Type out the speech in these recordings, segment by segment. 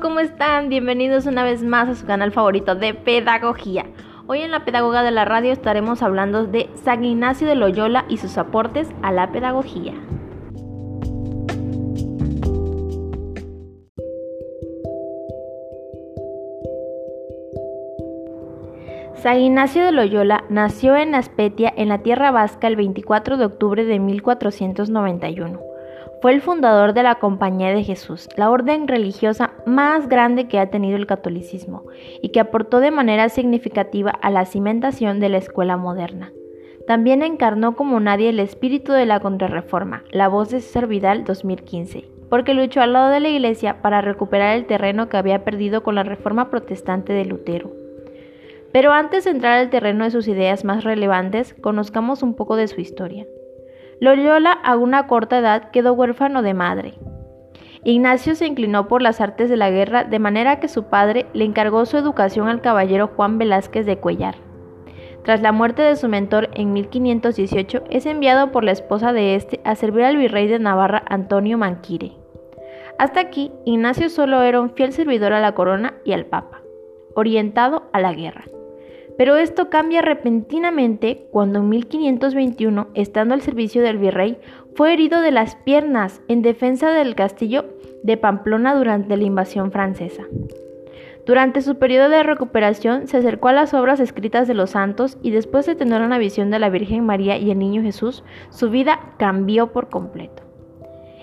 ¿cómo están? Bienvenidos una vez más a su canal favorito de Pedagogía. Hoy en la Pedagoga de la Radio estaremos hablando de San Ignacio de Loyola y sus aportes a la pedagogía. San Ignacio de Loyola nació en Aspetia, en la tierra vasca, el 24 de octubre de 1491. Fue el fundador de la Compañía de Jesús, la orden religiosa más grande que ha tenido el catolicismo y que aportó de manera significativa a la cimentación de la escuela moderna. También encarnó como nadie el espíritu de la contrarreforma, la voz de César Vidal 2015, porque luchó al lado de la Iglesia para recuperar el terreno que había perdido con la reforma protestante de Lutero. Pero antes de entrar al terreno de sus ideas más relevantes, conozcamos un poco de su historia. Loyola a una corta edad quedó huérfano de madre. Ignacio se inclinó por las artes de la guerra de manera que su padre le encargó su educación al caballero Juan Velázquez de Cuellar. Tras la muerte de su mentor en 1518, es enviado por la esposa de este a servir al virrey de Navarra Antonio Manquire. Hasta aquí, Ignacio solo era un fiel servidor a la corona y al papa, orientado a la guerra. Pero esto cambia repentinamente cuando en 1521, estando al servicio del virrey, fue herido de las piernas en defensa del castillo de Pamplona durante la invasión francesa. Durante su periodo de recuperación se acercó a las obras escritas de los santos y después de tener una visión de la Virgen María y el Niño Jesús, su vida cambió por completo.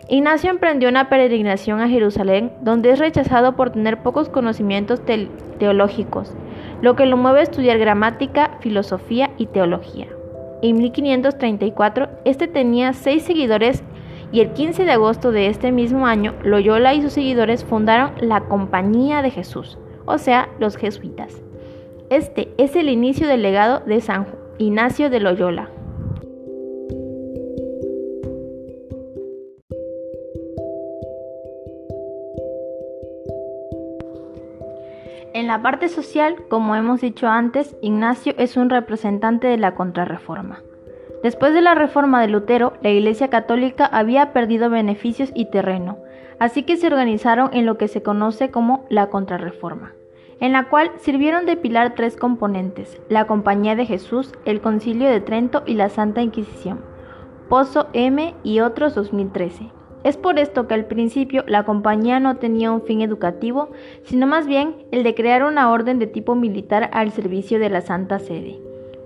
Ignacio emprendió una peregrinación a Jerusalén donde es rechazado por tener pocos conocimientos teológicos lo que lo mueve a estudiar gramática, filosofía y teología. En 1534, este tenía seis seguidores y el 15 de agosto de este mismo año, Loyola y sus seguidores fundaron la Compañía de Jesús, o sea, los jesuitas. Este es el inicio del legado de San Ignacio de Loyola. En la parte social, como hemos dicho antes, Ignacio es un representante de la contrarreforma. Después de la reforma de Lutero, la Iglesia Católica había perdido beneficios y terreno, así que se organizaron en lo que se conoce como la contrarreforma, en la cual sirvieron de pilar tres componentes, la Compañía de Jesús, el Concilio de Trento y la Santa Inquisición, Pozo M y otros 2013. Es por esto que al principio la compañía no tenía un fin educativo, sino más bien el de crear una orden de tipo militar al servicio de la Santa Sede.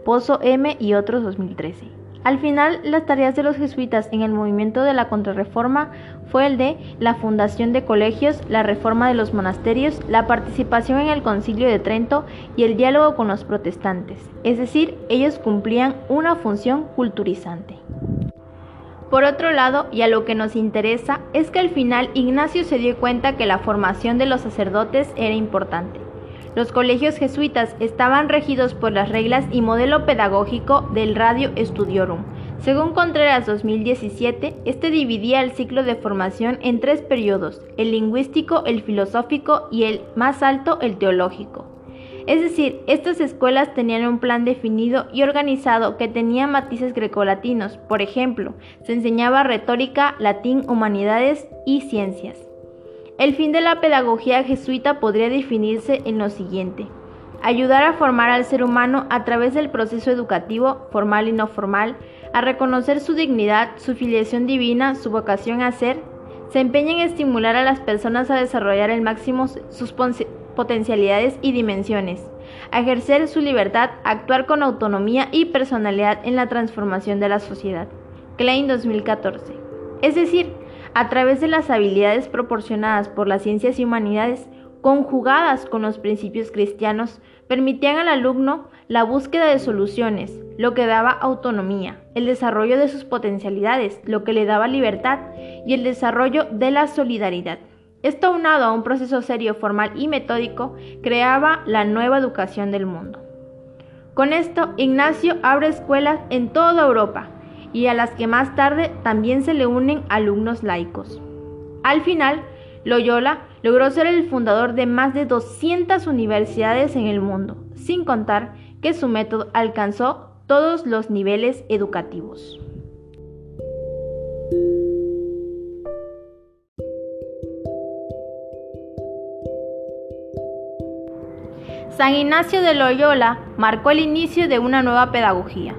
Pozo M y otros 2013. Al final, las tareas de los jesuitas en el movimiento de la contrarreforma fue el de la fundación de colegios, la reforma de los monasterios, la participación en el concilio de Trento y el diálogo con los protestantes, es decir, ellos cumplían una función culturizante. Por otro lado, y a lo que nos interesa, es que al final Ignacio se dio cuenta que la formación de los sacerdotes era importante. Los colegios jesuitas estaban regidos por las reglas y modelo pedagógico del Radio Studiorum. Según Contreras 2017, este dividía el ciclo de formación en tres periodos, el lingüístico, el filosófico y el más alto, el teológico. Es decir, estas escuelas tenían un plan definido y organizado que tenía matices grecolatinos. Por ejemplo, se enseñaba retórica, latín, humanidades y ciencias. El fin de la pedagogía jesuita podría definirse en lo siguiente. Ayudar a formar al ser humano a través del proceso educativo, formal y no formal, a reconocer su dignidad, su filiación divina, su vocación a ser, se empeña en estimular a las personas a desarrollar al máximo sus potencialidades y dimensiones, ejercer su libertad, actuar con autonomía y personalidad en la transformación de la sociedad. Klein 2014. Es decir, a través de las habilidades proporcionadas por las ciencias y humanidades, conjugadas con los principios cristianos, permitían al alumno la búsqueda de soluciones, lo que daba autonomía, el desarrollo de sus potencialidades, lo que le daba libertad, y el desarrollo de la solidaridad. Esto aunado a un proceso serio, formal y metódico, creaba la nueva educación del mundo. Con esto, Ignacio abre escuelas en toda Europa y a las que más tarde también se le unen alumnos laicos. Al final, Loyola logró ser el fundador de más de 200 universidades en el mundo, sin contar que su método alcanzó todos los niveles educativos. San Ignacio de Loyola marcó el inicio de una nueva pedagogía.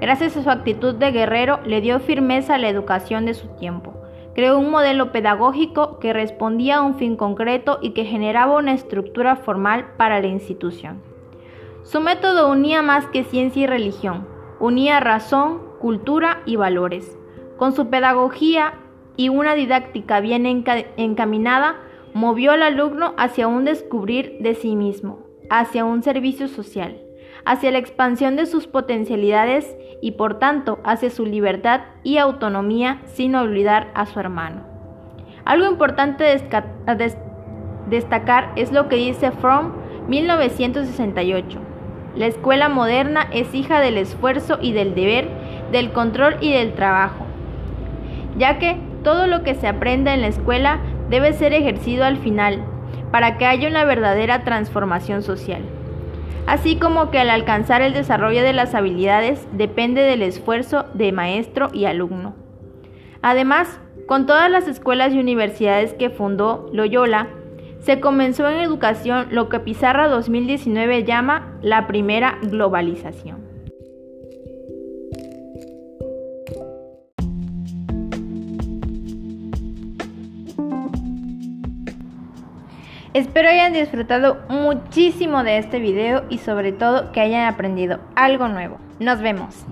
Gracias a su actitud de guerrero, le dio firmeza a la educación de su tiempo. Creó un modelo pedagógico que respondía a un fin concreto y que generaba una estructura formal para la institución. Su método unía más que ciencia y religión, unía razón, cultura y valores. Con su pedagogía y una didáctica bien encaminada, movió al alumno hacia un descubrir de sí mismo, hacia un servicio social, hacia la expansión de sus potencialidades y por tanto hacia su libertad y autonomía sin olvidar a su hermano. Algo importante destacar es lo que dice Fromm 1968. La escuela moderna es hija del esfuerzo y del deber, del control y del trabajo, ya que todo lo que se aprende en la escuela debe ser ejercido al final, para que haya una verdadera transformación social. Así como que al alcanzar el desarrollo de las habilidades depende del esfuerzo de maestro y alumno. Además, con todas las escuelas y universidades que fundó Loyola, se comenzó en educación lo que Pizarra 2019 llama la primera globalización. Espero hayan disfrutado muchísimo de este video y sobre todo que hayan aprendido algo nuevo. Nos vemos.